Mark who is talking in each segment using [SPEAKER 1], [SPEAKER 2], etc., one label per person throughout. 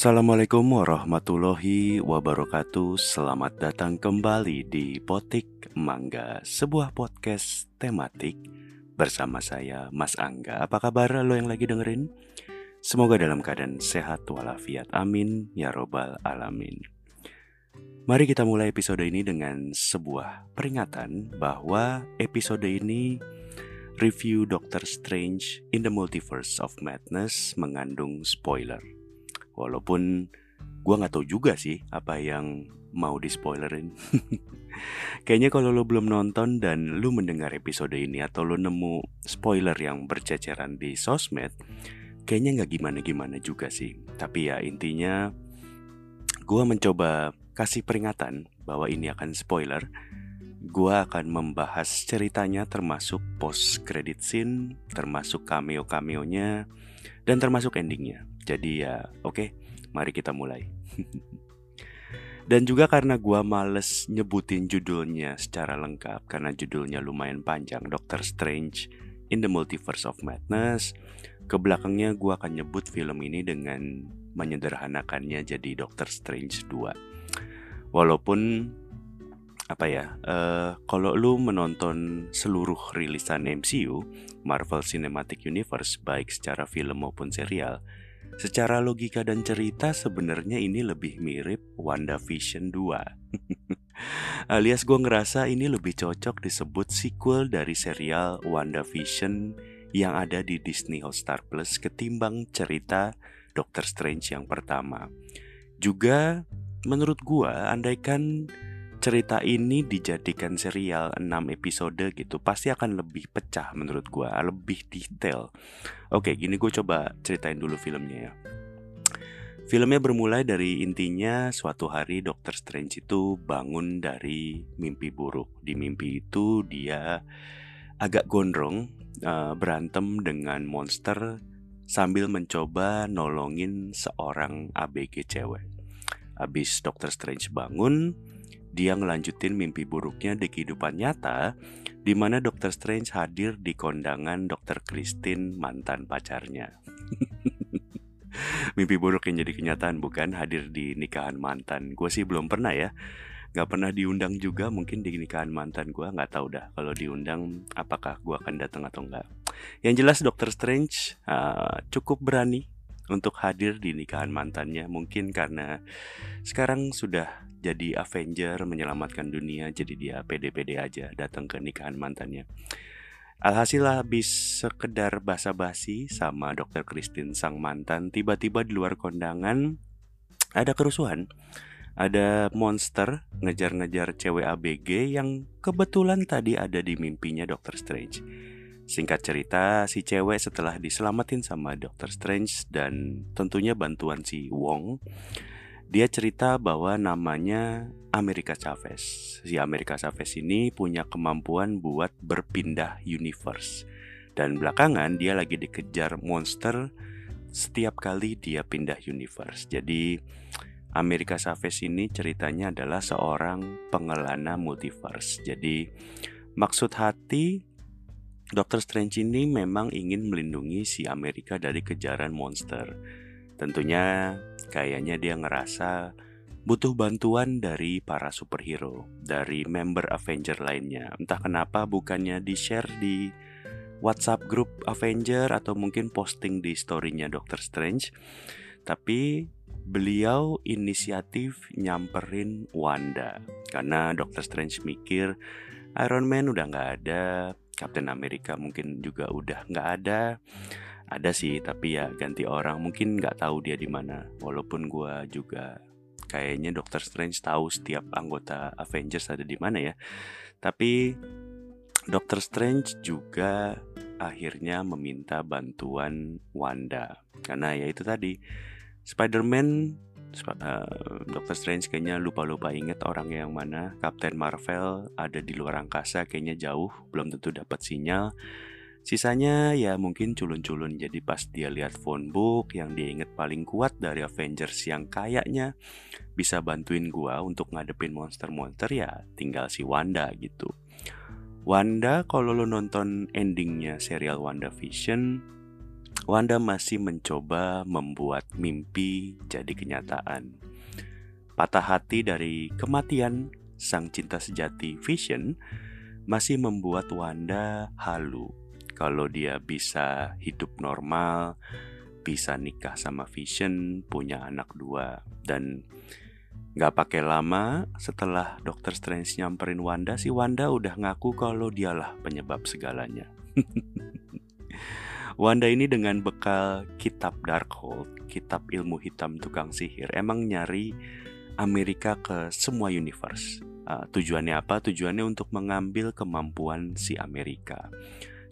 [SPEAKER 1] Assalamualaikum warahmatullahi wabarakatuh. Selamat datang kembali di Potik Mangga Sebuah podcast tematik Bersama saya Mas Angga. Apa kabar lo yang lagi dengerin? Semoga dalam keadaan sehat walafiat. Amin Ya Robbal Alamin. Mari kita mulai episode ini dengan sebuah peringatan Bahwa episode ini Review Doctor Strange in the Multiverse of Madness mengandung spoiler Walaupun gue nggak tahu juga sih apa yang mau di spoilerin. Kayaknya kalau lo belum nonton dan lo mendengar episode ini atau lo nemu spoiler yang berceceran di sosmed, kayaknya nggak gimana-gimana juga sih. Tapi ya intinya gue mencoba kasih peringatan bahwa ini akan spoiler. Gue akan membahas ceritanya termasuk post credit scene, termasuk cameo-cameonya, dan termasuk endingnya. Jadi ya oke, okay, mari kita mulai. Dan juga karena gua males nyebutin judulnya secara lengkap karena judulnya lumayan panjang, Doctor Strange in the Multiverse of Madness. Ke belakangnya gua akan nyebut film ini dengan menyederhanakannya jadi Doctor Strange 2. Walaupun apa ya, uh, kalau lu menonton seluruh rilisan MCU, Marvel Cinematic Universe baik secara film maupun serial, Secara logika dan cerita sebenarnya ini lebih mirip WandaVision 2 Alias gue ngerasa ini lebih cocok disebut sequel dari serial WandaVision yang ada di Disney Hotstar Plus ketimbang cerita Doctor Strange yang pertama. Juga menurut gue andaikan cerita ini dijadikan serial 6 episode gitu pasti akan lebih pecah menurut gue lebih detail oke gini gue coba ceritain dulu filmnya ya Filmnya bermulai dari intinya suatu hari Dr. Strange itu bangun dari mimpi buruk. Di mimpi itu dia agak gondrong uh, berantem dengan monster sambil mencoba nolongin seorang ABG cewek. Abis Dr. Strange bangun, dia ngelanjutin mimpi buruknya di kehidupan nyata, di mana Dr. Strange hadir di kondangan Dr. Christine mantan pacarnya. mimpi buruk yang jadi kenyataan bukan hadir di nikahan mantan. Gue sih belum pernah ya, Gak pernah diundang juga mungkin di nikahan mantan gue nggak tahu dah kalau diundang apakah gue akan datang atau enggak. Yang jelas Dr. Strange uh, cukup berani untuk hadir di nikahan mantannya. Mungkin karena sekarang sudah jadi Avenger menyelamatkan dunia jadi dia pede-pede aja datang ke nikahan mantannya. Alhasil habis sekedar basa-basi sama dokter Christine sang mantan Tiba-tiba di luar kondangan ada kerusuhan. Ada monster ngejar-ngejar cewek ABG yang kebetulan tadi ada di mimpinya dokter Strange Singkat cerita, si cewek setelah diselamatin sama Doctor Strange dan tentunya bantuan si Wong dia cerita bahwa namanya Amerika Chavez. Si Amerika Chavez ini punya kemampuan buat berpindah universe. Dan belakangan dia lagi dikejar monster setiap kali dia pindah universe. Jadi Amerika Chavez ini ceritanya adalah seorang pengelana multiverse. Jadi maksud hati Doctor Strange ini memang ingin melindungi si Amerika dari kejaran monster. Tentunya kayaknya dia ngerasa butuh bantuan dari para superhero, dari member Avenger lainnya. Entah kenapa bukannya di-share di WhatsApp grup Avenger atau mungkin posting di storynya Doctor Strange. Tapi beliau inisiatif nyamperin Wanda karena Doctor Strange mikir Iron Man udah nggak ada, Captain America mungkin juga udah nggak ada. Ada sih tapi ya ganti orang. Mungkin nggak tahu dia di mana. Walaupun gue juga kayaknya Doctor Strange tahu setiap anggota Avengers ada di mana ya. Tapi Doctor Strange juga akhirnya meminta bantuan Wanda. Karena ya itu tadi Spider-Man Doctor Strange kayaknya lupa-lupa inget orang yang mana. Captain Marvel ada di luar angkasa kayaknya jauh belum tentu dapat sinyal. Sisanya ya mungkin culun-culun. Jadi pas dia lihat phone book yang dia inget paling kuat dari Avengers yang kayaknya bisa bantuin gua untuk ngadepin monster-monster ya tinggal si Wanda gitu. Wanda kalau lo nonton endingnya serial WandaVision Wanda masih mencoba membuat mimpi jadi kenyataan. Patah hati dari kematian sang cinta sejati Vision masih membuat Wanda halu kalau dia bisa hidup normal, bisa nikah sama Vision, punya anak dua, dan Gak pakai lama setelah Dokter Strange nyamperin Wanda, si Wanda udah ngaku kalau dialah penyebab segalanya. Wanda ini dengan bekal kitab Darkhold, kitab ilmu hitam tukang sihir, emang nyari Amerika ke semua universe. Uh, tujuannya apa? Tujuannya untuk mengambil kemampuan si Amerika.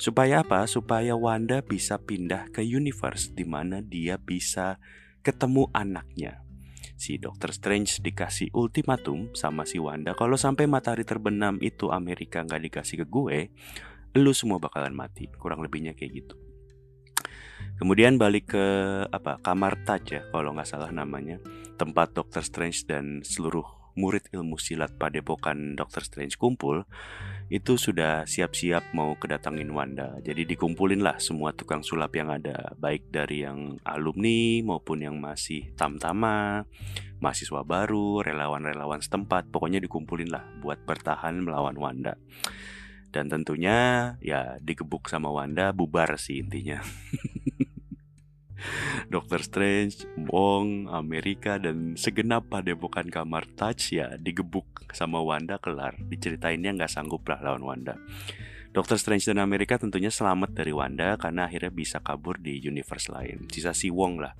[SPEAKER 1] Supaya apa? Supaya Wanda bisa pindah ke universe di mana dia bisa ketemu anaknya si Doctor Strange dikasih ultimatum sama si Wanda kalau sampai matahari terbenam itu Amerika nggak dikasih ke gue, lu semua bakalan mati. Kurang lebihnya kayak gitu. Kemudian balik ke apa kamar Taj ya kalau nggak salah namanya tempat Doctor Strange dan seluruh murid ilmu silat padepokan Doctor Strange kumpul itu sudah siap-siap mau kedatangin Wanda. Jadi dikumpulin lah semua tukang sulap yang ada, baik dari yang alumni maupun yang masih tam-tama, mahasiswa baru, relawan-relawan setempat, pokoknya dikumpulin lah buat bertahan melawan Wanda. Dan tentunya ya digebuk sama Wanda bubar sih intinya. Doctor Strange, Wong, Amerika, dan segenap padepokan kamar Touch ya digebuk sama Wanda kelar. Diceritainnya nggak sanggup lah lawan Wanda. Doctor Strange dan Amerika tentunya selamat dari Wanda karena akhirnya bisa kabur di universe lain. Sisa si Wong lah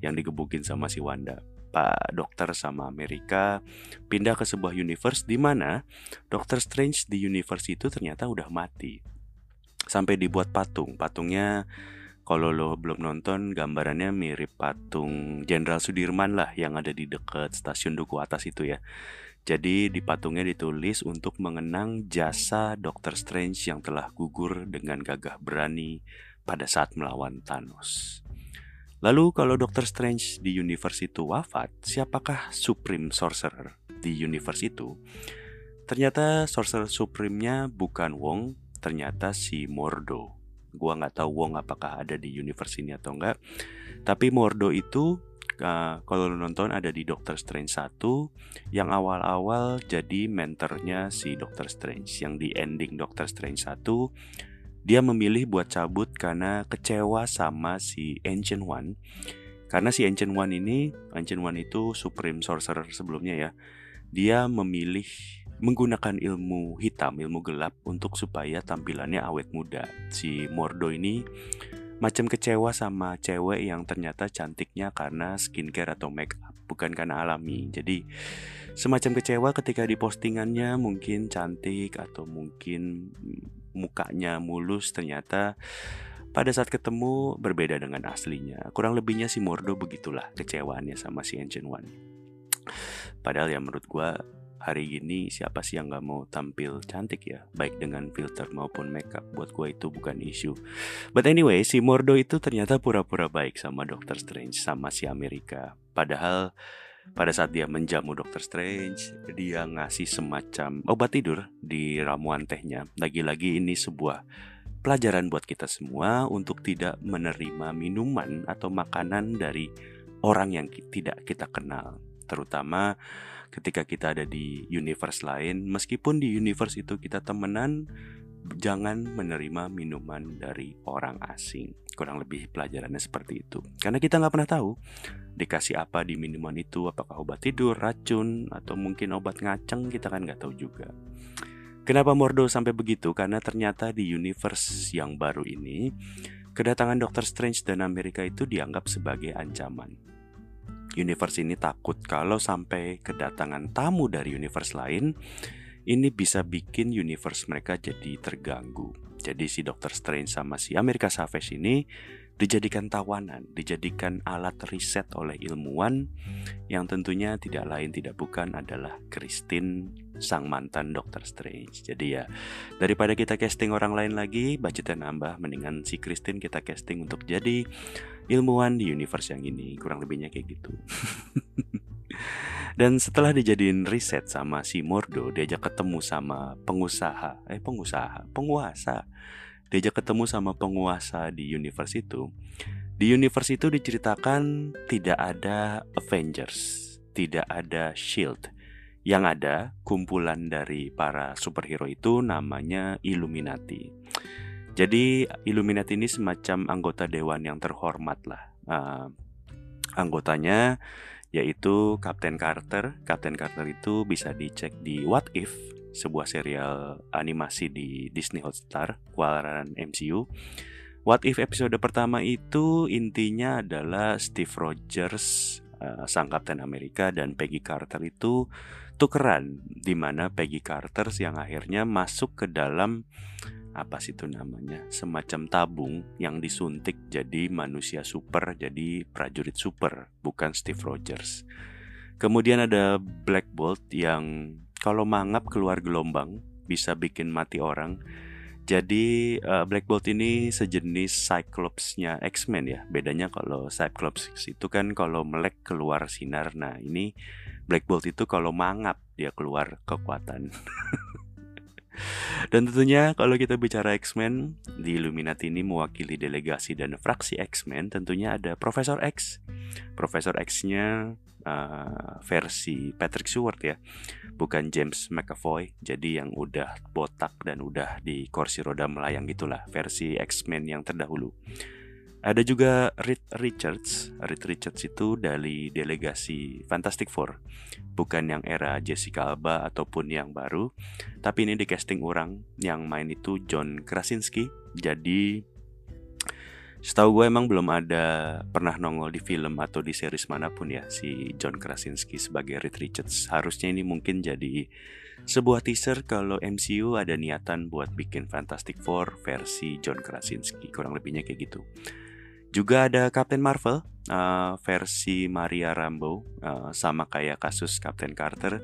[SPEAKER 1] yang digebukin sama si Wanda. Pak Dokter sama Amerika pindah ke sebuah universe di mana Doctor Strange di universe itu ternyata udah mati. Sampai dibuat patung. Patungnya kalau lo belum nonton, gambarannya mirip patung Jenderal Sudirman lah yang ada di dekat stasiun Duku Atas itu ya. Jadi di patungnya ditulis untuk mengenang jasa Doctor Strange yang telah gugur dengan gagah berani pada saat melawan Thanos. Lalu kalau Doctor Strange di universe itu wafat, siapakah Supreme Sorcerer di universe itu? Ternyata Sorcerer Supreme-nya bukan Wong, ternyata si Mordo. Gua nggak tahu Wong apakah ada di universe ini atau enggak. Tapi Mordo itu uh, kalau lo nonton ada di Doctor Strange 1 yang awal-awal jadi mentornya si Doctor Strange yang di ending Doctor Strange 1 dia memilih buat cabut karena kecewa sama si Ancient One karena si Ancient One ini Ancient One itu Supreme Sorcerer sebelumnya ya dia memilih menggunakan ilmu hitam, ilmu gelap untuk supaya tampilannya awet muda. Si Mordo ini macam kecewa sama cewek yang ternyata cantiknya karena skincare atau make up, bukan karena alami. Jadi semacam kecewa ketika di postingannya mungkin cantik atau mungkin mukanya mulus ternyata pada saat ketemu berbeda dengan aslinya. Kurang lebihnya si Mordo begitulah kecewaannya sama si Ancient One. Padahal ya menurut gue hari ini siapa sih yang gak mau tampil cantik ya? Baik dengan filter maupun makeup. Buat gue itu bukan isu. But anyway si Mordo itu ternyata pura-pura baik sama Doctor Strange sama si Amerika. Padahal pada saat dia menjamu Doctor Strange dia ngasih semacam obat tidur di ramuan tehnya. Lagi-lagi ini sebuah pelajaran buat kita semua untuk tidak menerima minuman atau makanan dari orang yang tidak kita kenal. Terutama ketika kita ada di universe lain, meskipun di universe itu kita temenan, jangan menerima minuman dari orang asing. Kurang lebih pelajarannya seperti itu. Karena kita nggak pernah tahu dikasih apa di minuman itu, apakah obat tidur, racun, atau mungkin obat ngaceng, kita kan nggak tahu juga. Kenapa Mordo sampai begitu? Karena ternyata di universe yang baru ini, kedatangan Doctor Strange dan Amerika itu dianggap sebagai ancaman universe ini takut kalau sampai kedatangan tamu dari universe lain, ini bisa bikin universe mereka jadi terganggu. Jadi si Doctor Strange sama si America Savage ini dijadikan tawanan, dijadikan alat riset oleh ilmuwan yang tentunya tidak lain tidak bukan adalah Christine sang mantan Doctor Strange. Jadi ya daripada kita casting orang lain lagi, budgetnya nambah, mendingan si Christine kita casting untuk jadi ilmuwan di universe yang ini. Kurang lebihnya kayak gitu. Dan setelah dijadiin riset sama si Mordo, diajak ketemu sama pengusaha, eh pengusaha, penguasa diajak ketemu sama penguasa di universe itu. Di universe itu diceritakan tidak ada Avengers, tidak ada Shield. Yang ada kumpulan dari para superhero itu namanya Illuminati. Jadi Illuminati ini semacam anggota dewan yang terhormat lah. Uh, anggotanya yaitu Captain Carter. Captain Carter itu bisa dicek di What If, sebuah serial animasi di Disney Hotstar, keluaran MCU. What If episode pertama itu intinya adalah Steve Rogers, uh, sang Captain Amerika dan Peggy Carter itu tukeran di mana Peggy Carter yang akhirnya masuk ke dalam apa sih itu namanya semacam tabung yang disuntik jadi manusia super jadi prajurit super bukan Steve Rogers kemudian ada Black Bolt yang kalau mangap keluar gelombang bisa bikin mati orang jadi uh, Black Bolt ini sejenis Cyclops-nya X-Men ya. Bedanya kalau Cyclops itu kan kalau melek keluar sinar. Nah, ini Black Bolt itu kalau mangap dia keluar kekuatan. dan tentunya kalau kita bicara X-Men, di Illuminati ini mewakili delegasi dan fraksi X-Men tentunya ada Profesor X. Profesor X-nya uh, versi Patrick Stewart ya bukan James McAvoy jadi yang udah botak dan udah di kursi roda melayang gitulah versi X-Men yang terdahulu ada juga Reed Richards Reed Richards itu dari delegasi Fantastic Four bukan yang era Jessica Alba ataupun yang baru tapi ini di casting orang yang main itu John Krasinski jadi Setahu gue emang belum ada pernah nongol di film atau di series mana pun ya si John Krasinski sebagai Reed Richards. Harusnya ini mungkin jadi sebuah teaser kalau MCU ada niatan buat bikin Fantastic Four versi John Krasinski. Kurang lebihnya kayak gitu. Juga ada Captain Marvel uh, versi Maria Rambeau uh, sama kayak kasus Captain Carter.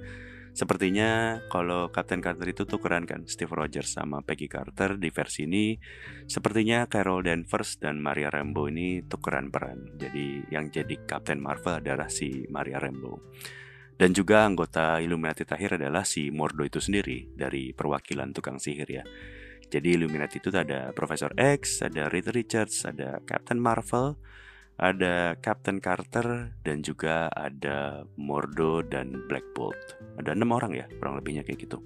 [SPEAKER 1] Sepertinya kalau Captain Carter itu tukeran kan Steve Rogers sama Peggy Carter di versi ini. Sepertinya Carol Danvers dan Maria Rambeau ini tukeran peran. Jadi yang jadi Captain Marvel adalah si Maria Rambeau. Dan juga anggota Illuminati terakhir adalah si Mordo itu sendiri Dari perwakilan tukang sihir ya Jadi Illuminati itu ada Profesor X, ada Reed Richards, ada Captain Marvel ada Captain Carter dan juga ada Mordo dan Black Bolt. Ada enam orang ya, kurang lebihnya kayak gitu.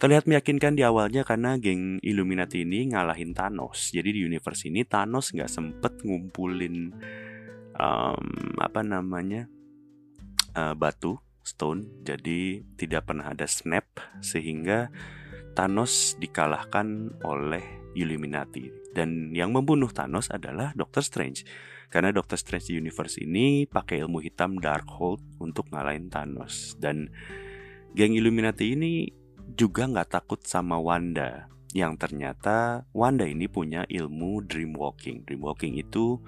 [SPEAKER 1] Terlihat meyakinkan di awalnya karena geng Illuminati ini ngalahin Thanos. Jadi di universe ini Thanos nggak sempet ngumpulin um, apa namanya uh, batu stone. Jadi tidak pernah ada snap sehingga Thanos dikalahkan oleh Illuminati. Dan yang membunuh Thanos adalah Doctor Strange. Karena Doctor Strange Universe ini pakai ilmu hitam Darkhold untuk ngalahin Thanos dan geng Illuminati ini juga nggak takut sama Wanda yang ternyata Wanda ini punya ilmu Dreamwalking. Dreamwalking itu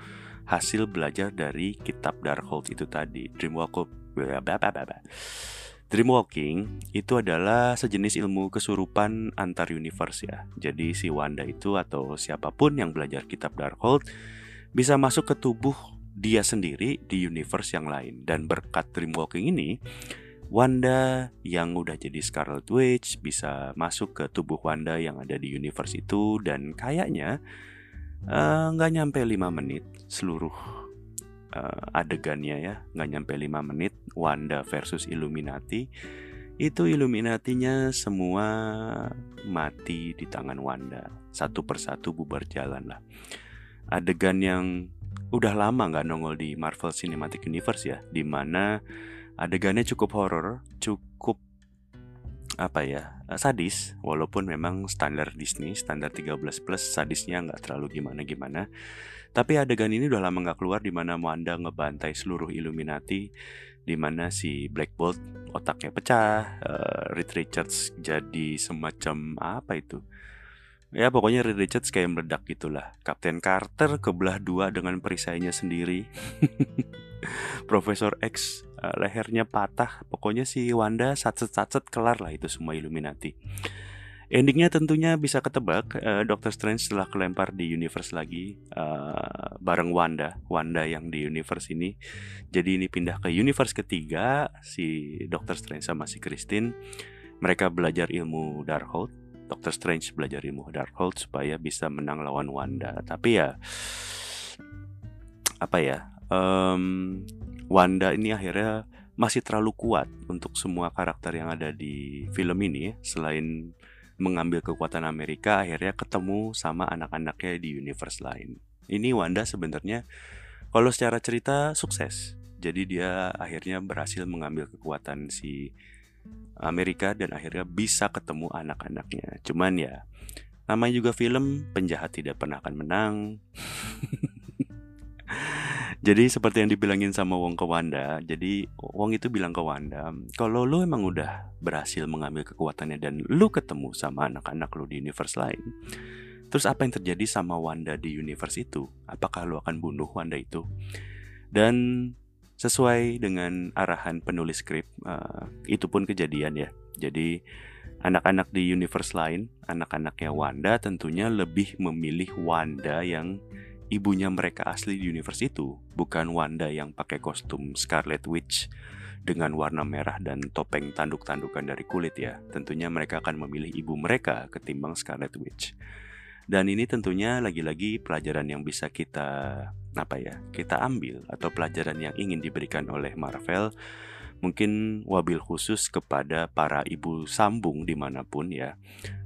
[SPEAKER 1] hasil belajar dari kitab Darkhold itu tadi. Dreamwalking Dreamwalking itu adalah sejenis ilmu kesurupan antar universe ya. Jadi si Wanda itu atau siapa pun yang belajar kitab Darkhold bisa masuk ke tubuh dia sendiri di universe yang lain dan berkat dreamwalking ini Wanda yang udah jadi Scarlet Witch bisa masuk ke tubuh Wanda yang ada di universe itu dan kayaknya eh, nggak uh, nyampe 5 menit seluruh uh, adegannya ya nggak nyampe 5 menit Wanda versus Illuminati. Itu Illuminatinya semua mati di tangan Wanda. Satu persatu bubar jalan lah. Adegan yang udah lama nggak nongol di Marvel Cinematic Universe ya, di mana adegannya cukup horor, cukup apa ya sadis. Walaupun memang standar Disney standar 13 plus sadisnya nggak terlalu gimana gimana tapi adegan ini udah lama nggak keluar di mana Wanda ngebantai seluruh Illuminati di mana si Black Bolt otaknya pecah uh, Reed Richards jadi semacam apa itu? Ya pokoknya Reed Richards kayak meledak gitulah. Kapten Carter kebelah dua dengan perisainya sendiri. Profesor X uh, lehernya patah. Pokoknya si Wanda satset-satset kelar lah itu semua Illuminati Endingnya tentunya bisa ketebak uh, Doctor Strange setelah kelempar di universe lagi uh, Bareng Wanda Wanda yang di universe ini Jadi ini pindah ke universe ketiga Si Doctor Strange sama si Christine Mereka belajar ilmu Darkhold Doctor Strange belajar ilmu Darkhold supaya bisa menang lawan Wanda. Tapi ya apa ya? Um, Wanda ini akhirnya masih terlalu kuat untuk semua karakter yang ada di film ini selain mengambil kekuatan Amerika akhirnya ketemu sama anak-anaknya di universe lain. Ini Wanda sebenarnya kalau secara cerita sukses. Jadi dia akhirnya berhasil mengambil kekuatan si Amerika dan akhirnya bisa ketemu anak-anaknya. Cuman ya namanya juga film penjahat tidak pernah akan menang. Jadi seperti yang dibilangin sama Wong ke Wanda, jadi Wong itu bilang ke Wanda, kalau lu emang udah berhasil mengambil kekuatannya dan lu ketemu sama anak-anak lu di universe lain, terus apa yang terjadi sama Wanda di universe itu? Apakah lu akan bunuh Wanda itu? Dan sesuai dengan arahan penulis skrip, uh, itu pun kejadian ya. Jadi anak-anak di universe lain, anak-anaknya Wanda tentunya lebih memilih Wanda yang ibunya mereka asli di universe itu, bukan Wanda yang pakai kostum Scarlet Witch dengan warna merah dan topeng tanduk-tandukan dari kulit ya. Tentunya mereka akan memilih ibu mereka ketimbang Scarlet Witch. Dan ini tentunya lagi-lagi pelajaran yang bisa kita apa ya? Kita ambil atau pelajaran yang ingin diberikan oleh Marvel mungkin wabil khusus kepada para ibu sambung di mana pun ya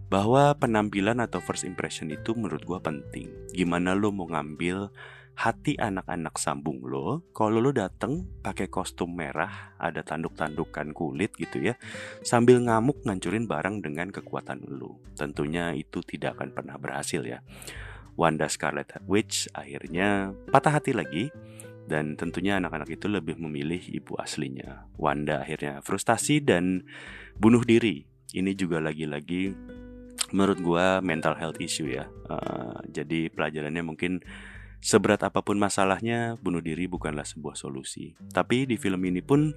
[SPEAKER 1] bahwa penampilan atau first impression itu menurut gue penting. Gimana lo mau ngambil hati anak-anak sambung lo kalau lo dateng pakai kostum merah ada tanduk-tandukan kulit gitu ya sambil ngamuk ngancurin barang dengan kekuatan lo. Tentunya itu tidak akan pernah berhasil ya. Wanda Scarlet Witch akhirnya patah hati lagi dan tentunya anak-anak itu lebih memilih ibu aslinya. Wanda akhirnya frustasi dan bunuh diri. Ini juga lagi-lagi menurut gue mental health issue ya. Uh, jadi pelajarannya mungkin seberat apa pun masalahnya, bunuh diri bukanlah sebuah solusi. Tapi di film ini pun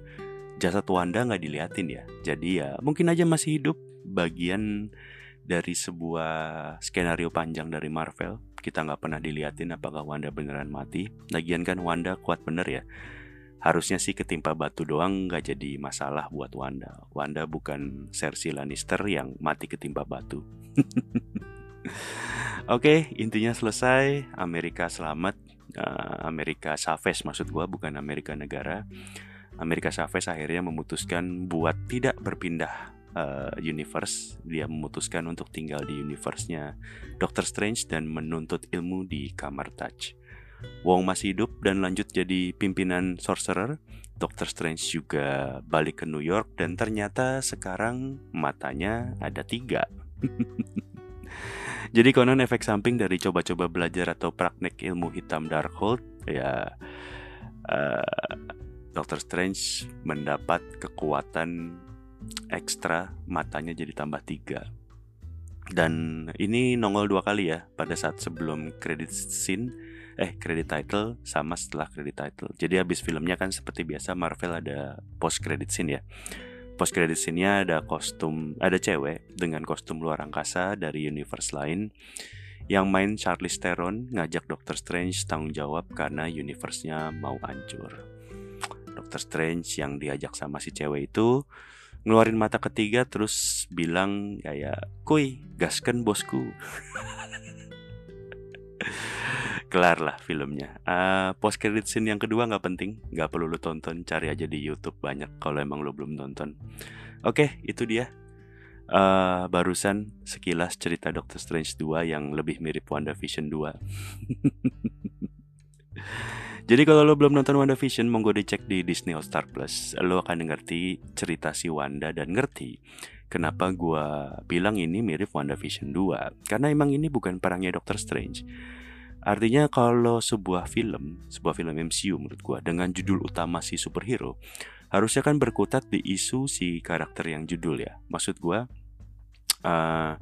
[SPEAKER 1] jasad Wanda nggak diliatin ya. Jadi ya mungkin aja masih hidup bagian dari sebuah skenario panjang dari Marvel. Kita nggak pernah diliatin apakah Wanda beneran mati. Lagian kan Wanda kuat bener ya harusnya sih ketimpa batu doang nggak jadi masalah buat Wanda. Wanda bukan Cersei Lannister yang mati ketimpa batu. Oke, okay, intinya selesai. Amerika selamat. Uh, Amerika Chavez maksud gua bukan Amerika negara. Amerika Chavez akhirnya memutuskan buat tidak berpindah uh, universe. Dia memutuskan untuk tinggal di universe-nya Doctor Strange dan menuntut ilmu di kamar Touch. Wong masih hidup dan lanjut jadi pimpinan sorcerer. Doctor Strange juga balik ke New York dan ternyata sekarang matanya ada tiga. jadi konon efek samping dari coba-coba belajar atau praktek ilmu hitam Darkhold ya uh, Doctor Strange mendapat kekuatan ekstra matanya jadi tambah tiga dan ini nongol dua kali ya pada saat sebelum credit scene eh credit title sama setelah credit title. Jadi habis filmnya kan seperti biasa Marvel ada post credit scene ya. Post credit scene-nya ada kostum, ada cewek dengan kostum luar angkasa dari universe lain yang main Charlize Theron ngajak Doctor Strange tanggung jawab karena universe-nya mau hancur. Doctor Strange yang diajak sama si cewek itu ngeluarin mata ketiga terus bilang kayak, "Kuy, gasken bosku." kelar lah filmnya. Uh, post credit scene yang kedua nggak penting, nggak perlu lu tonton, cari aja di YouTube banyak kalau emang lu belum nonton. Oke, okay, itu dia. Uh, barusan sekilas cerita Doctor Strange 2 yang lebih mirip WandaVision 2. Jadi kalau lo belum nonton WandaVision, monggo dicek di Disney All Star Plus. Lo akan ngerti cerita si Wanda dan ngerti kenapa gue bilang ini mirip WandaVision 2. Karena emang ini bukan perangnya Doctor Strange Artinya kalau sebuah film, sebuah film MCU menurut gua dengan judul utama si superhero harusnya kan berkutat di isu si karakter yang judul ya. Maksud gua uh,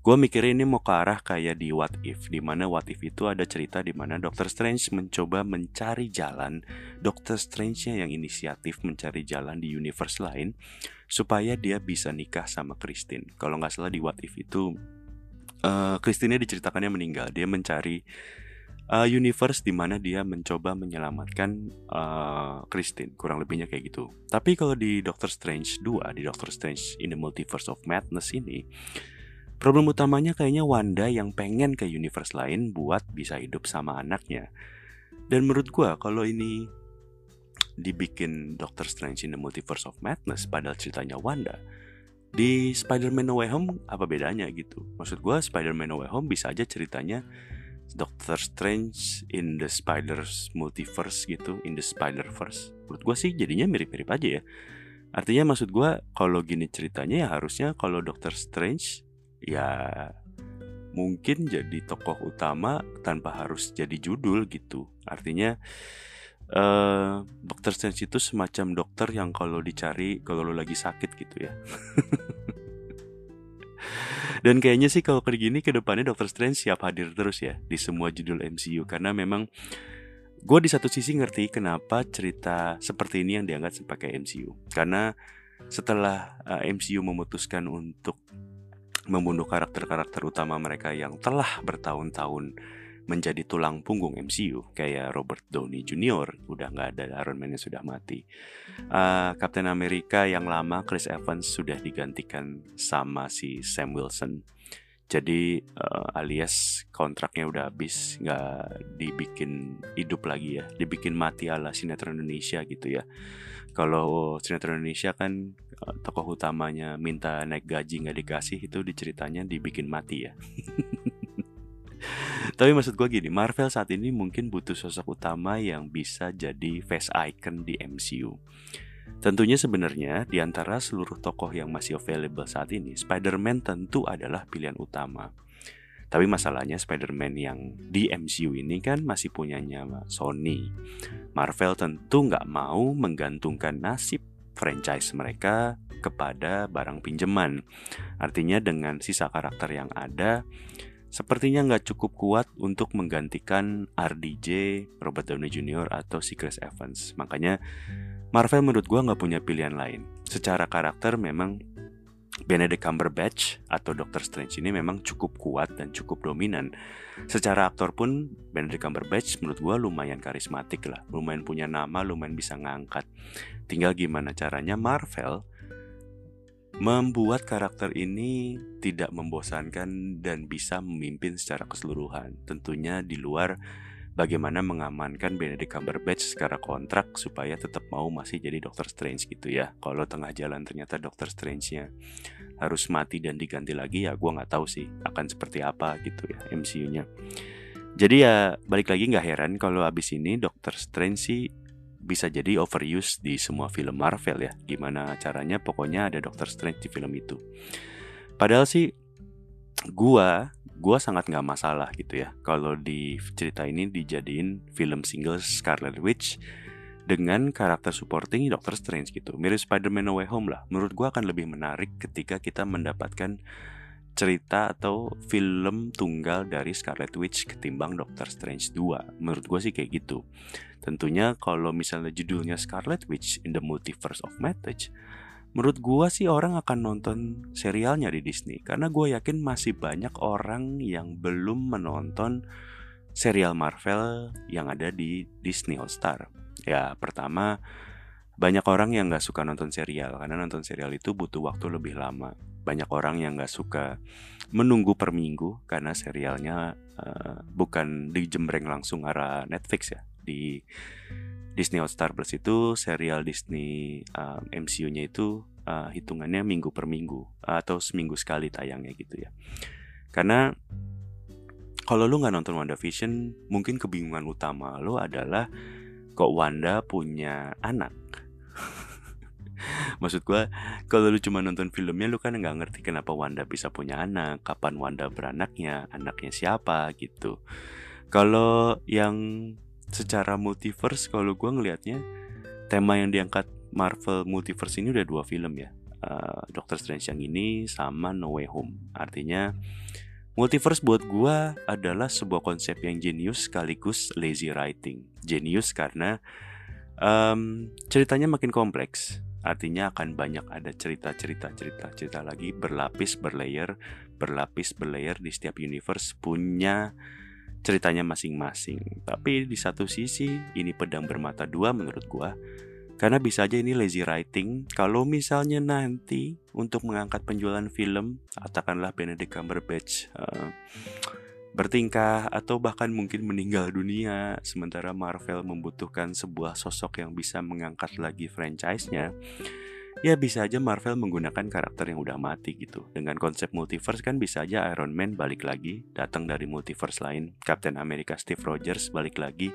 [SPEAKER 1] gua mikir ini mau ke arah kayak di What If di mana What If itu ada cerita di mana Doctor Strange mencoba mencari jalan Doctor Strange-nya yang inisiatif mencari jalan di universe lain supaya dia bisa nikah sama Christine. Kalau nggak salah di What If itu uh, diceritakannya meninggal. Dia mencari uh, universe di mana dia mencoba menyelamatkan uh. Kurang lebihnya kayak gitu. Tapi kalau di Doctor Strange 2, di Doctor Strange in the Multiverse of Madness ini, Problem utamanya kayaknya Wanda yang pengen ke universe lain buat bisa hidup sama anaknya. Dan menurut gue kalau ini dibikin Doctor Strange in the Multiverse of Madness padahal ceritanya Wanda, di Spider-Man No Way Home apa bedanya gitu? Maksud gue Spider-Man No Way Home bisa aja ceritanya Doctor Strange in the Spider's Multiverse gitu, in the Spider-Verse. Menurut gue sih jadinya mirip-mirip aja ya. Artinya maksud gue kalau gini ceritanya ya harusnya kalau Doctor Strange ya mungkin jadi tokoh utama tanpa harus jadi judul gitu. Artinya uh, dokter Strange itu semacam dokter yang kalau dicari kalau lo lagi sakit gitu ya. Dan kayaknya sih kalau kayak gini ke depannya Doctor Strange siap hadir terus ya di semua judul MCU karena memang gue di satu sisi ngerti kenapa cerita seperti ini yang dianggap sebagai MCU karena setelah uh, eh, MCU memutuskan untuk membunuh karakter-karakter utama mereka yang telah bertahun-tahun menjadi tulang punggung MCU kayak Robert Downey Jr. udah nggak ada Iron Man yang sudah mati uh, Captain America yang lama Chris Evans sudah digantikan sama si Sam Wilson jadi uh, alias kontraknya udah habis nggak dibikin hidup lagi ya dibikin mati ala sinetron Indonesia gitu ya kalau sinetron Indonesia kan eh, tokoh utamanya minta naik gaji nggak dikasih itu diceritanya dibikin mati ya. Tapi maksud gue gini, Marvel saat ini mungkin butuh sosok utama yang bisa jadi face icon di MCU. Tentunya sebenarnya di antara seluruh tokoh yang masih available saat ini, Spider-Man tentu adalah pilihan utama. Tapi masalahnya Spider-Man yang di MCU ini kan masih punyanya Sony. Marvel tentu nggak mau menggantungkan nasib franchise mereka kepada barang pinjaman. Artinya dengan sisa karakter yang ada, sepertinya nggak cukup kuat untuk menggantikan RDJ, Robert Downey Jr. atau si Chris Evans. Makanya Marvel menurut gue nggak punya pilihan lain. Secara karakter memang Benedict Cumberbatch atau Doctor Strange ini memang cukup kuat dan cukup dominan. Secara aktor pun Benedict Cumberbatch menurut gue lumayan karismatik lah, lumayan punya nama, lumayan bisa ngangkat. Tinggal gimana caranya Marvel membuat karakter ini tidak membosankan dan bisa memimpin secara keseluruhan. Tentunya di luar bagaimana mengamankan Benedict Cumberbatch secara kontrak supaya tetap mau masih jadi Doctor Strange gitu ya. Kalau tengah jalan ternyata Doctor Strange-nya harus mati dan diganti lagi ya gue nggak tahu sih akan seperti apa gitu ya MCU-nya. Jadi ya balik lagi nggak heran kalau abis ini Doctor Strange sih bisa jadi overuse di semua film Marvel ya. Gimana caranya pokoknya ada Doctor Strange di film itu. Padahal sih gua gue sangat nggak masalah gitu ya kalau di cerita ini dijadiin film single Scarlet Witch dengan karakter supporting Doctor Strange gitu mirip Spider-Man No Way Home lah menurut gue akan lebih menarik ketika kita mendapatkan cerita atau film tunggal dari Scarlet Witch ketimbang Doctor Strange 2 menurut gue sih kayak gitu tentunya kalau misalnya judulnya Scarlet Witch in the Multiverse of Madness menurut gue sih orang akan nonton serialnya di Disney karena gue yakin masih banyak orang yang belum menonton serial Marvel yang ada di Disney All Star. Ya pertama banyak orang yang nggak suka nonton serial karena nonton serial itu butuh waktu lebih lama. Banyak orang yang nggak suka menunggu per minggu karena serialnya uh, bukan dijembreng langsung arah Netflix ya di Disney All Star Plus itu serial Disney um, MCU-nya itu uh, hitungannya minggu per minggu atau seminggu sekali tayangnya gitu ya. Karena kalau lu nggak nonton WandaVision, mungkin kebingungan utama lo adalah kok Wanda punya anak. Maksud gue, kalau lu cuma nonton filmnya, lu kan nggak ngerti kenapa Wanda bisa punya anak, kapan Wanda beranaknya, anaknya siapa gitu. Kalau yang secara multiverse kalau gue ngelihatnya tema yang diangkat Marvel Multiverse ini udah dua film ya. Uh, Doctor Strange yang ini sama No Way Home. Artinya multiverse buat gue adalah sebuah konsep yang jenius sekaligus lazy writing. Jenius karena um, ceritanya makin kompleks artinya akan banyak ada cerita-cerita cerita-cerita lagi berlapis berlayer berlapis berlayer di setiap universe punya ceritanya masing-masing. Tapi di satu sisi ini pedang bermata dua menurut gua. Karena bisa aja ini lazy writing. Kalau misalnya nanti untuk mengangkat penjualan film, katakanlah Benedict Cumberbatch uh, bertingkah atau bahkan mungkin meninggal dunia, sementara Marvel membutuhkan sebuah sosok yang bisa mengangkat lagi franchise-nya. Ya bisa aja Marvel menggunakan karakter yang udah mati gitu. Dengan konsep multiverse kan bisa aja Iron Man balik lagi, datang dari multiverse lain. Captain America Steve Rogers balik lagi.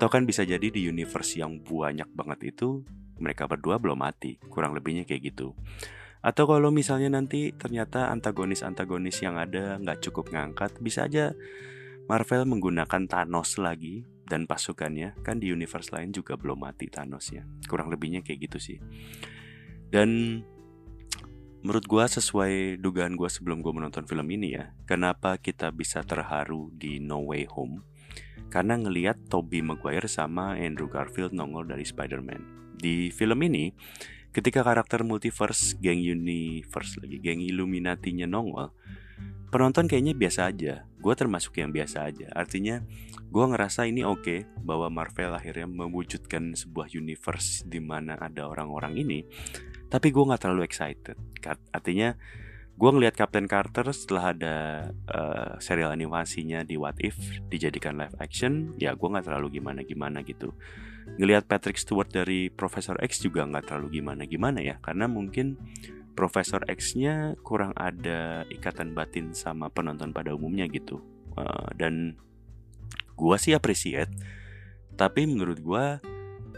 [SPEAKER 1] Atau kan bisa jadi di universe yang banyak banget itu mereka berdua belum mati. Kurang lebihnya kayak gitu. Atau kalau misalnya nanti ternyata antagonis-antagonis yang ada nggak cukup ngangkat, bisa aja Marvel menggunakan Thanos lagi dan pasukannya kan di universe lain juga belum mati Thanos ya. Kurang lebihnya kayak gitu sih. Dan menurut gue sesuai dugaan gue sebelum gue menonton film ini ya, kenapa kita bisa terharu di No Way Home? Karena ngeliat Tobey Maguire sama Andrew Garfield nongol dari Spider-Man. Di film ini, ketika karakter multiverse, geng universe lagi, geng Illuminati-nya nongol, penonton kayaknya biasa aja. Gue termasuk yang biasa aja. Artinya, gue ngerasa ini oke okay, bahwa Marvel akhirnya mewujudkan sebuah universe di mana ada orang-orang ini tapi gue nggak terlalu excited artinya gue ngelihat Captain Carter setelah ada uh, serial animasinya di What If dijadikan live action ya gue nggak terlalu gimana gimana gitu ngelihat Patrick Stewart dari Professor X juga nggak terlalu gimana gimana ya karena mungkin Professor X-nya kurang ada ikatan batin sama penonton pada umumnya gitu. Uh, dan gue sih appreciate tapi menurut gue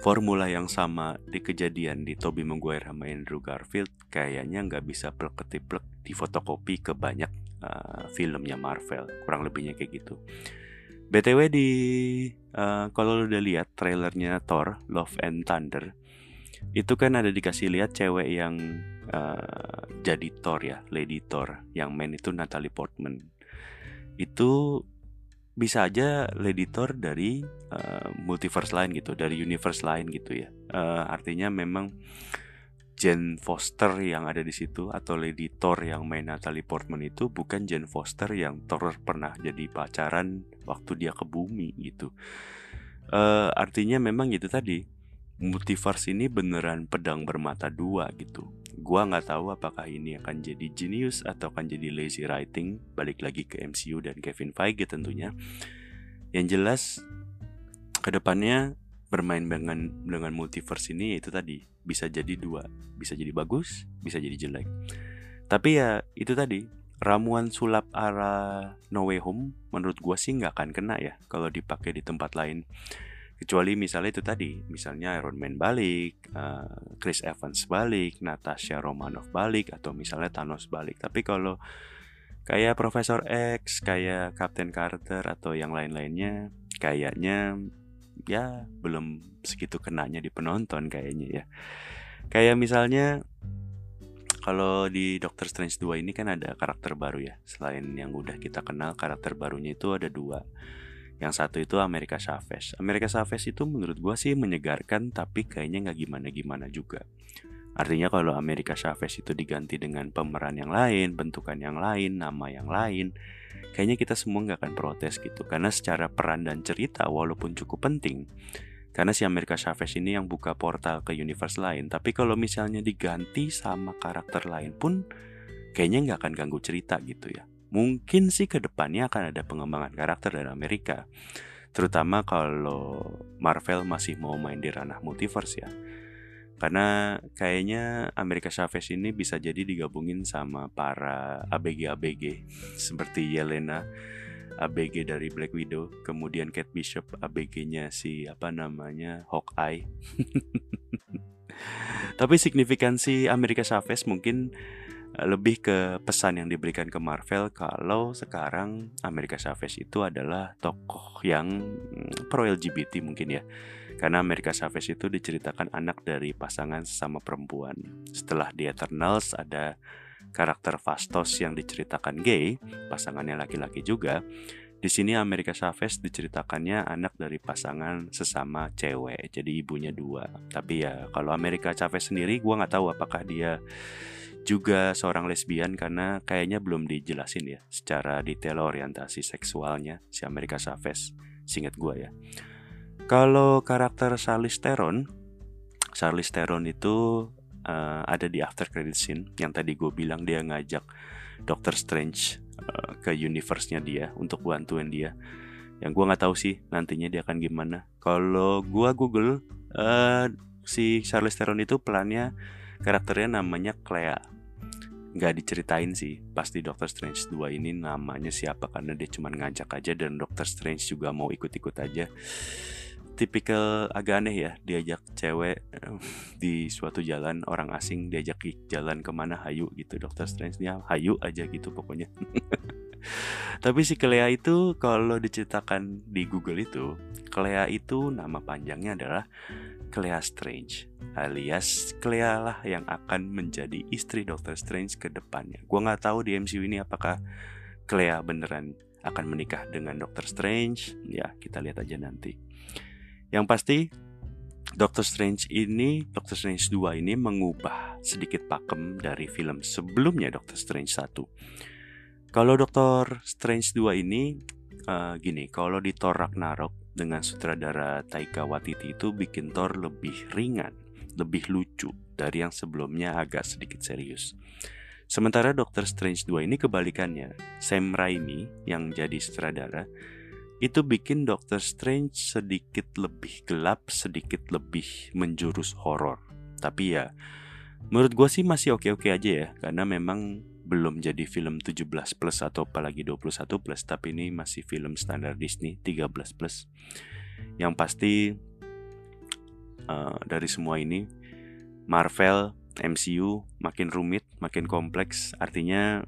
[SPEAKER 1] formula yang sama di kejadian di Toby Maguire sama Andrew Garfield kayaknya nggak bisa plek ketiplek di fotokopi ke banyak uh, filmnya Marvel kurang lebihnya kayak gitu btw di uh, kalau udah lihat trailernya Thor Love and Thunder itu kan ada dikasih lihat cewek yang uh, jadi Thor ya Lady Thor yang main itu Natalie Portman itu bisa aja editor dari uh, multiverse lain gitu, dari universe lain gitu ya. Uh, artinya memang Jane Foster yang ada di situ atau Lady Thor yang main Natalie Portman itu bukan Jane Foster yang Thor pernah jadi pacaran waktu dia ke bumi gitu. Uh, artinya memang gitu tadi multiverse ini beneran pedang bermata dua gitu Gua nggak tahu apakah ini akan jadi genius atau akan jadi lazy writing. Balik lagi ke MCU dan Kevin Feige tentunya. Yang jelas ke depannya bermain dengan dengan multiverse ini itu tadi bisa jadi dua, bisa jadi bagus, bisa jadi jelek. Tapi ya itu tadi ramuan sulap arah No Way Home menurut gua sih nggak akan kena ya kalau dipakai di tempat lain kecuali misalnya itu tadi misalnya Iron Man balik uh, Chris Evans balik Natasha Romanoff balik atau misalnya Thanos balik tapi kalau kayak Profesor X kayak Captain Carter atau yang lain-lainnya kayaknya ya belum segitu kenanya di penonton kayaknya ya kayak misalnya kalau di Doctor Strange 2 ini kan ada karakter baru ya selain yang udah kita kenal karakter barunya itu ada dua yang satu itu Amerika Chavez. Amerika Chavez itu menurut gue sih menyegarkan tapi kayaknya nggak gimana-gimana juga. Artinya kalau Amerika Chavez itu diganti dengan pemeran yang lain, bentukan yang lain, nama yang lain, kayaknya kita semua nggak akan protes gitu. Karena secara peran dan cerita walaupun cukup penting, karena si Amerika Chavez ini yang buka portal ke universe lain. Tapi kalau misalnya diganti sama karakter lain pun, kayaknya nggak akan ganggu cerita gitu ya mungkin sih ke depannya akan ada pengembangan karakter dari Amerika. Terutama kalau Marvel masih mau main di ranah multiverse ya. Karena kayaknya Amerika Chavez ini bisa jadi digabungin sama para ABG-ABG seperti Yelena ABG dari Black Widow, kemudian Kate Bishop ABG-nya si apa namanya Hawkeye. Tapi signifikansi Amerika Chavez mungkin lebih ke pesan yang diberikan ke Marvel kalau sekarang Amerika Chavez itu adalah tokoh yang mm, pro LGBT mungkin ya. Karena Amerika Chavez itu diceritakan anak dari pasangan sesama perempuan. Setelah di Eternals ada karakter Fastos yang diceritakan gay, pasangannya laki-laki juga. Di sini Amerika Chavez diceritakannya anak dari pasangan sesama cewek, jadi ibunya dua. Tapi ya kalau Amerika Chavez sendiri, gue nggak tahu apakah dia juga seorang lesbian karena kayaknya belum dijelasin ya secara detail orientasi seksualnya si Amerika Chavez, singkat gue ya. Kalau karakter Charlize Theron, Charlize Theron itu uh, ada di after credit scene yang tadi gue bilang dia ngajak Doctor Strange uh, ke universe-nya dia untuk bantuin dia. Yang gue nggak tahu sih nantinya dia akan gimana. Kalau gue Google uh, si Charlize Theron itu pelannya karakternya namanya Clea. Nggak diceritain sih pasti Doctor Strange 2 ini namanya siapa karena dia cuma ngajak aja dan Doctor Strange juga mau ikut-ikut aja tipikal agak aneh ya diajak cewek di suatu jalan orang asing diajak jalan ke mana hayu gitu. Dokter Strange-nya hayu aja gitu pokoknya. Tapi si Clea itu kalau diceritakan di Google itu Clea itu nama panjangnya adalah Clea Strange alias Clea lah yang akan menjadi istri Doctor Strange ke depannya. Gue nggak tahu di MCU ini apakah Clea beneran akan menikah dengan Doctor Strange. Ya kita lihat aja nanti yang pasti Doctor Strange ini, Doctor Strange 2 ini mengubah sedikit pakem dari film sebelumnya Doctor Strange 1. Kalau Doctor Strange 2 ini uh, gini, kalau di Thor Ragnarok dengan sutradara Taika Waititi itu bikin Thor lebih ringan, lebih lucu dari yang sebelumnya agak sedikit serius. Sementara Doctor Strange 2 ini kebalikannya. Sam Raimi yang jadi sutradara itu bikin Doctor Strange sedikit lebih gelap, sedikit lebih menjurus horor. Tapi ya, menurut gue sih masih oke-oke aja ya, karena memang belum jadi film 17 plus atau apalagi 21 plus, tapi ini masih film standar Disney 13 plus. Yang pasti uh, dari semua ini, Marvel, MCU makin rumit, makin kompleks. Artinya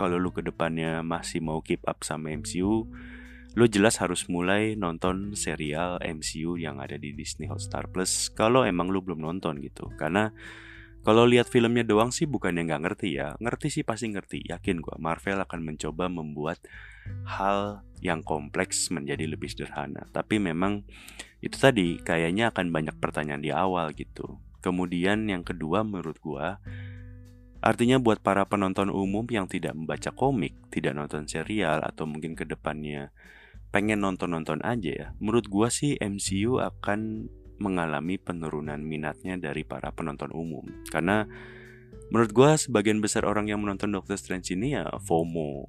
[SPEAKER 1] kalau lu ke depannya masih mau keep up sama MCU, lo jelas harus mulai nonton serial MCU yang ada di Disney Hotstar Plus kalau emang lo belum nonton gitu. Karena kalau lihat filmnya doang sih bukan yang nggak ngerti ya. Ngerti sih pasti ngerti yakin gue Marvel akan mencoba membuat hal yang kompleks menjadi lebih sederhana. Tapi memang itu tadi kayaknya akan banyak pertanyaan di awal gitu. Kemudian yang kedua menurut gue Artinya buat para penonton umum yang tidak membaca komik, tidak nonton serial, atau mungkin ke depannya pengen nonton-nonton aja ya, menurut gua sih MCU akan mengalami penurunan minatnya dari para penonton umum. Karena menurut gua sebagian besar orang yang menonton Doctor Strange ini ya FOMO.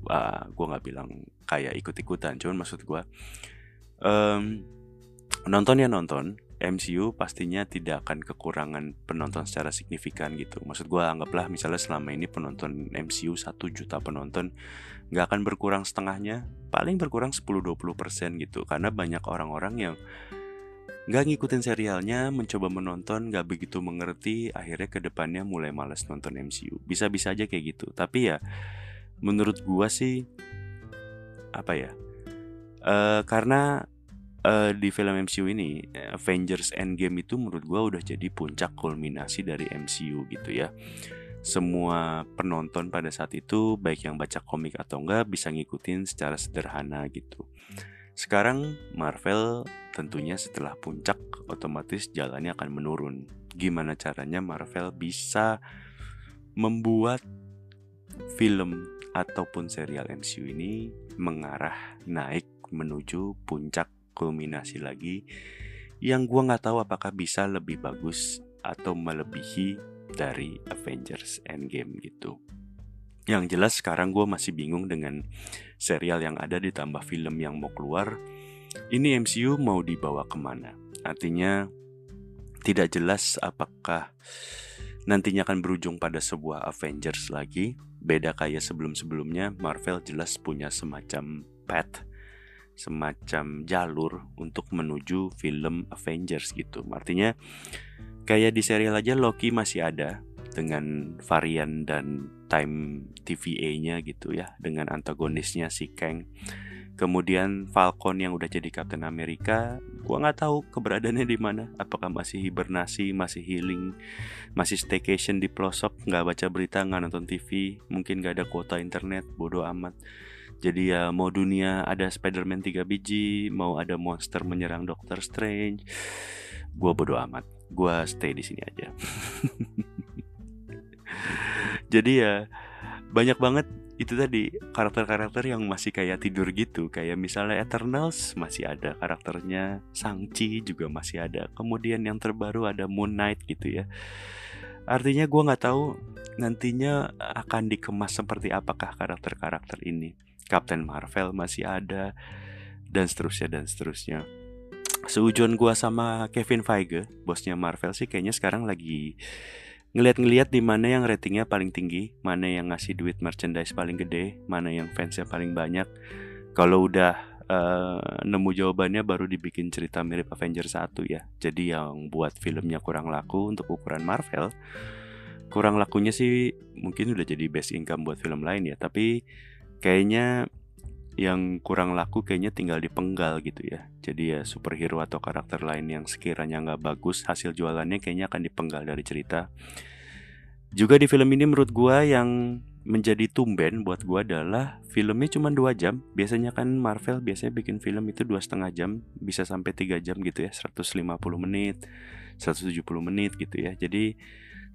[SPEAKER 1] Uh, gue nggak bilang kayak ikut-ikutan, cuman maksud gua um, nonton ya nonton, MCU pastinya tidak akan kekurangan penonton secara signifikan gitu. Maksud gue anggaplah misalnya selama ini penonton MCU 1 juta penonton nggak akan berkurang setengahnya paling berkurang 10-20% gitu. Karena banyak orang-orang yang nggak ngikutin serialnya mencoba menonton nggak begitu mengerti akhirnya ke depannya mulai males nonton MCU bisa-bisa aja kayak gitu. Tapi ya menurut gua sih apa ya uh, karena uh, di film MCU ini Avengers Endgame itu menurut gua udah jadi puncak kulminasi dari MCU gitu ya semua penonton pada saat itu baik yang baca komik atau enggak bisa ngikutin secara sederhana gitu. Sekarang Marvel tentunya setelah puncak otomatis jalannya akan menurun. Gimana caranya Marvel bisa membuat film ataupun serial MCU ini mengarah naik menuju puncak kulminasi lagi yang gua nggak tahu apakah bisa lebih bagus atau melebihi dari Avengers Endgame gitu. Yang jelas sekarang gue masih bingung dengan serial yang ada ditambah film yang mau keluar. Ini MCU mau dibawa ke mana? Artinya tidak jelas apakah nantinya akan berujung pada sebuah Avengers lagi. Beda kayak sebelum-sebelumnya, Marvel jelas punya semacam path, semacam jalur untuk menuju film Avengers gitu. Artinya Kayak di serial aja Loki masih ada dengan varian dan time TVA-nya gitu ya, dengan antagonisnya si Kang. Kemudian Falcon yang udah jadi Captain America, gua nggak tahu keberadaannya di mana. Apakah masih hibernasi, masih healing, masih staycation di pelosok, nggak baca berita, nggak nonton TV, mungkin nggak ada kuota internet, bodoh amat. Jadi ya mau dunia ada Spider-Man 3 biji, mau ada monster menyerang Doctor Strange, gua bodoh amat. Gue stay di sini aja. Jadi ya banyak banget itu tadi karakter-karakter yang masih kayak tidur gitu. Kayak misalnya Eternals masih ada karakternya Sangchi juga masih ada. Kemudian yang terbaru ada Moon Knight gitu ya. Artinya gue nggak tahu nantinya akan dikemas seperti apakah karakter-karakter ini Captain Marvel masih ada dan seterusnya dan seterusnya seujuan gue sama Kevin Feige bosnya Marvel sih kayaknya sekarang lagi ngeliat-ngeliat di mana yang ratingnya paling tinggi, mana yang ngasih duit merchandise paling gede, mana yang fansnya paling banyak. Kalau udah uh, nemu jawabannya baru dibikin cerita mirip Avengers 1 ya. Jadi yang buat filmnya kurang laku untuk ukuran Marvel, kurang lakunya sih mungkin udah jadi best income buat film lain ya. Tapi kayaknya yang kurang laku kayaknya tinggal dipenggal gitu ya. Jadi ya superhero atau karakter lain yang sekiranya nggak bagus hasil jualannya kayaknya akan dipenggal dari cerita. Juga di film ini menurut gua yang menjadi tumben buat gua adalah filmnya cuma dua jam. Biasanya kan Marvel biasanya bikin film itu dua setengah jam, bisa sampai tiga jam gitu ya, 150 menit, 170 menit gitu ya. Jadi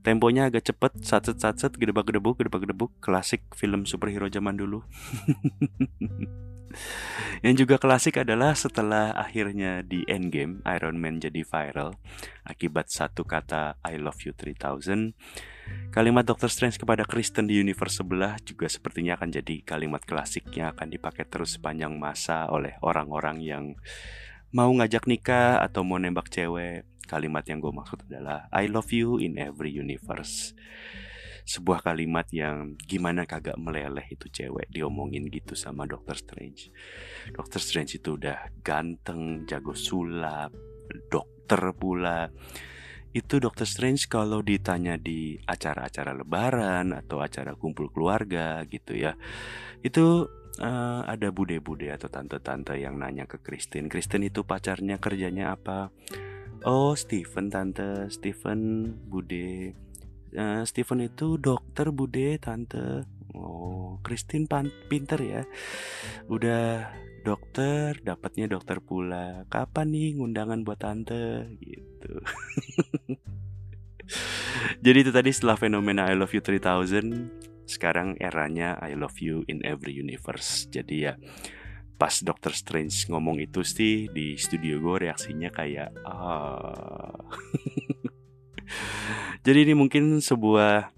[SPEAKER 1] temponya agak cepet satset satset gedebak gedebuk gedebak gedebuk klasik film superhero zaman dulu. Yang juga klasik adalah setelah akhirnya di Endgame Iron Man jadi viral. Akibat satu kata I love you 3000 kalimat Doctor Strange kepada Kristen di universe sebelah juga sepertinya akan jadi kalimat klasik yang akan dipakai terus sepanjang masa oleh orang-orang yang mau ngajak nikah atau mau nembak cewek Kalimat yang gue maksud adalah I love you in every universe. Sebuah kalimat yang gimana kagak meleleh itu cewek diomongin gitu sama Doctor Strange. Doctor Strange itu udah ganteng, jago sulap, dokter pula. Itu Doctor Strange kalau ditanya di acara-acara lebaran atau acara kumpul keluarga gitu ya. Itu uh, ada bude-bude atau tante-tante yang nanya ke Kristen. Kristen itu pacarnya kerjanya apa? Oh, Steven tante, Steven Bude. Uh, Steven itu dokter Bude tante. Oh, Christine pinter ya. Udah dokter, dapatnya dokter pula. Kapan nih ngundangan buat tante gitu. Jadi itu tadi setelah fenomena I love you 3000, sekarang eranya I love you in every universe. Jadi ya pas Doctor Strange ngomong itu sih di studio gue reaksinya kayak ah. jadi ini mungkin sebuah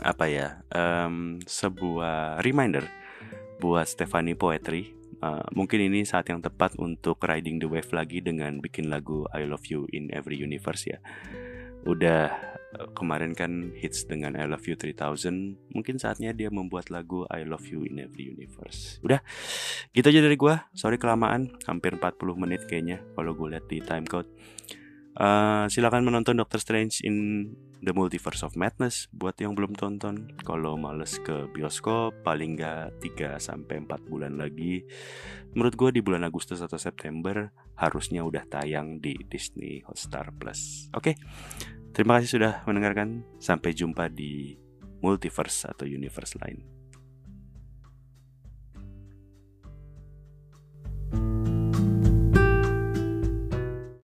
[SPEAKER 1] apa ya um, sebuah reminder buat Stephanie Poetry uh, mungkin ini saat yang tepat untuk riding the wave lagi dengan bikin lagu I Love You in Every Universe ya udah kemarin kan hits dengan I Love You 3000 Mungkin saatnya dia membuat lagu I Love You in Every Universe. Udah gitu aja dari gue Sorry kelamaan Hampir 40 menit kayaknya Kalau gue lihat di timecode. Uh, Silakan menonton Doctor Strange in The Multiverse of Madness Buat yang belum tonton Kalau males ke bioskop Paling gak 3 4 bulan lagi Menurut gue di bulan Agustus atau September Harusnya udah tayang di Disney Hotstar Plus Oke okay? Terima kasih sudah mendengarkan. Sampai jumpa di multiverse atau universe lain.